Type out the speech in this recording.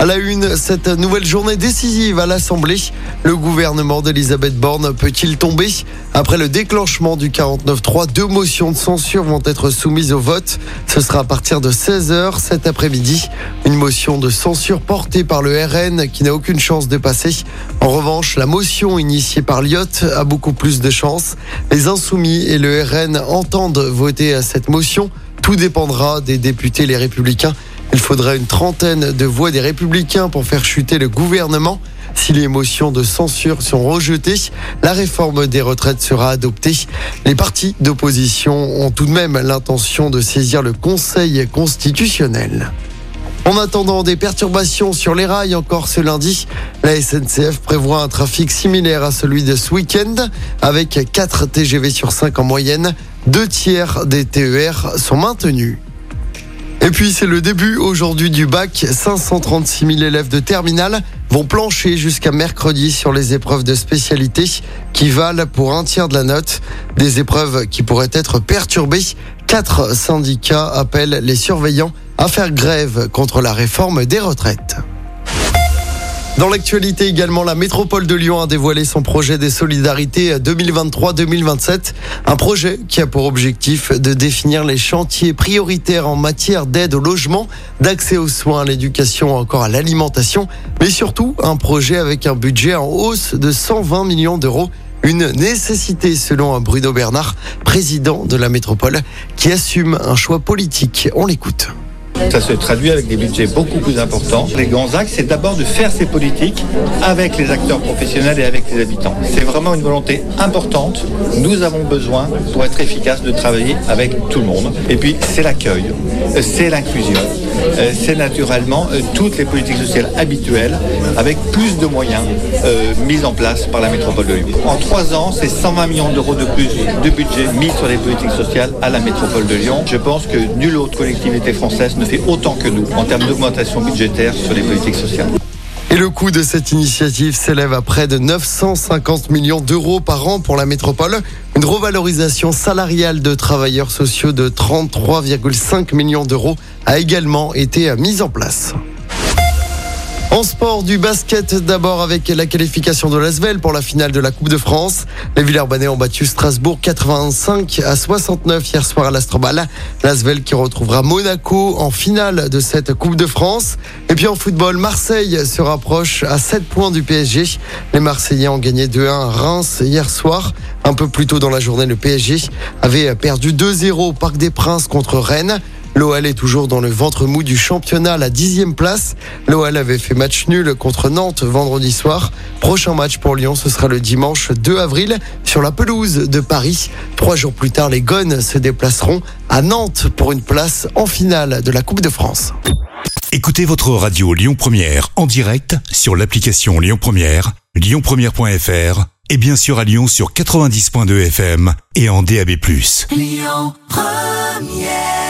À la une, cette nouvelle journée décisive à l'Assemblée, le gouvernement d'Elisabeth Borne peut-il tomber? Après le déclenchement du 49-3, deux motions de censure vont être soumises au vote. Ce sera à partir de 16h cet après-midi. Une motion de censure portée par le RN qui n'a aucune chance de passer. En revanche, la motion initiée par Lyotte a beaucoup plus de chances. Les Insoumis et le RN entendent voter à cette motion. Tout dépendra des députés les républicains. Il faudra une trentaine de voix des républicains pour faire chuter le gouvernement. Si les motions de censure sont rejetées, la réforme des retraites sera adoptée. Les partis d'opposition ont tout de même l'intention de saisir le Conseil constitutionnel. En attendant des perturbations sur les rails encore ce lundi, la SNCF prévoit un trafic similaire à celui de ce week-end avec 4 TGV sur 5 en moyenne. Deux tiers des TER sont maintenus. Et puis c'est le début aujourd'hui du bac. 536 000 élèves de terminale vont plancher jusqu'à mercredi sur les épreuves de spécialité qui valent pour un tiers de la note. Des épreuves qui pourraient être perturbées. Quatre syndicats appellent les surveillants à faire grève contre la réforme des retraites. Dans l'actualité également, la métropole de Lyon a dévoilé son projet des solidarités 2023-2027. Un projet qui a pour objectif de définir les chantiers prioritaires en matière d'aide au logement, d'accès aux soins, à l'éducation, encore à l'alimentation, mais surtout un projet avec un budget en hausse de 120 millions d'euros. Une nécessité selon Bruno Bernard, président de la métropole, qui assume un choix politique. On l'écoute. Ça se traduit avec des budgets beaucoup plus importants. Les grands axes, c'est d'abord de faire ces politiques avec les acteurs professionnels et avec les habitants. C'est vraiment une volonté importante. Nous avons besoin, pour être efficace, de travailler avec tout le monde. Et puis, c'est l'accueil, c'est l'inclusion, c'est naturellement euh, toutes les politiques sociales habituelles avec plus de moyens euh, mis en place par la métropole de Lyon. En trois ans, c'est 120 millions d'euros de plus de budget mis sur les politiques sociales à la métropole de Lyon. Je pense que nulle autre collectivité française ne fait autant que nous en termes d'augmentation budgétaire sur les politiques sociales. Et le coût de cette initiative s'élève à près de 950 millions d'euros par an pour la métropole. Une revalorisation salariale de travailleurs sociaux de 33,5 millions d'euros a également été mise en place. En du basket d'abord avec la qualification de l'Asvel pour la finale de la Coupe de France. Les Villers-Banais ont battu Strasbourg 85 à 69 hier soir à l'Astrobal. L'Asvel qui retrouvera Monaco en finale de cette Coupe de France. Et puis en football, Marseille se rapproche à 7 points du PSG. Les Marseillais ont gagné 2-1 à Reims hier soir. Un peu plus tôt dans la journée, le PSG avait perdu 2-0 au Parc des Princes contre Rennes. L'OL est toujours dans le ventre mou du championnat à la dixième place. L'OL avait fait match nul contre Nantes vendredi soir. Prochain match pour Lyon, ce sera le dimanche 2 avril sur la pelouse de Paris. Trois jours plus tard, les Gones se déplaceront à Nantes pour une place en finale de la Coupe de France. Écoutez votre radio Lyon Première en direct sur l'application Lyon Première, lyonpremière.fr et bien sûr à Lyon sur 90.2 FM et en DAB+. Lyon Première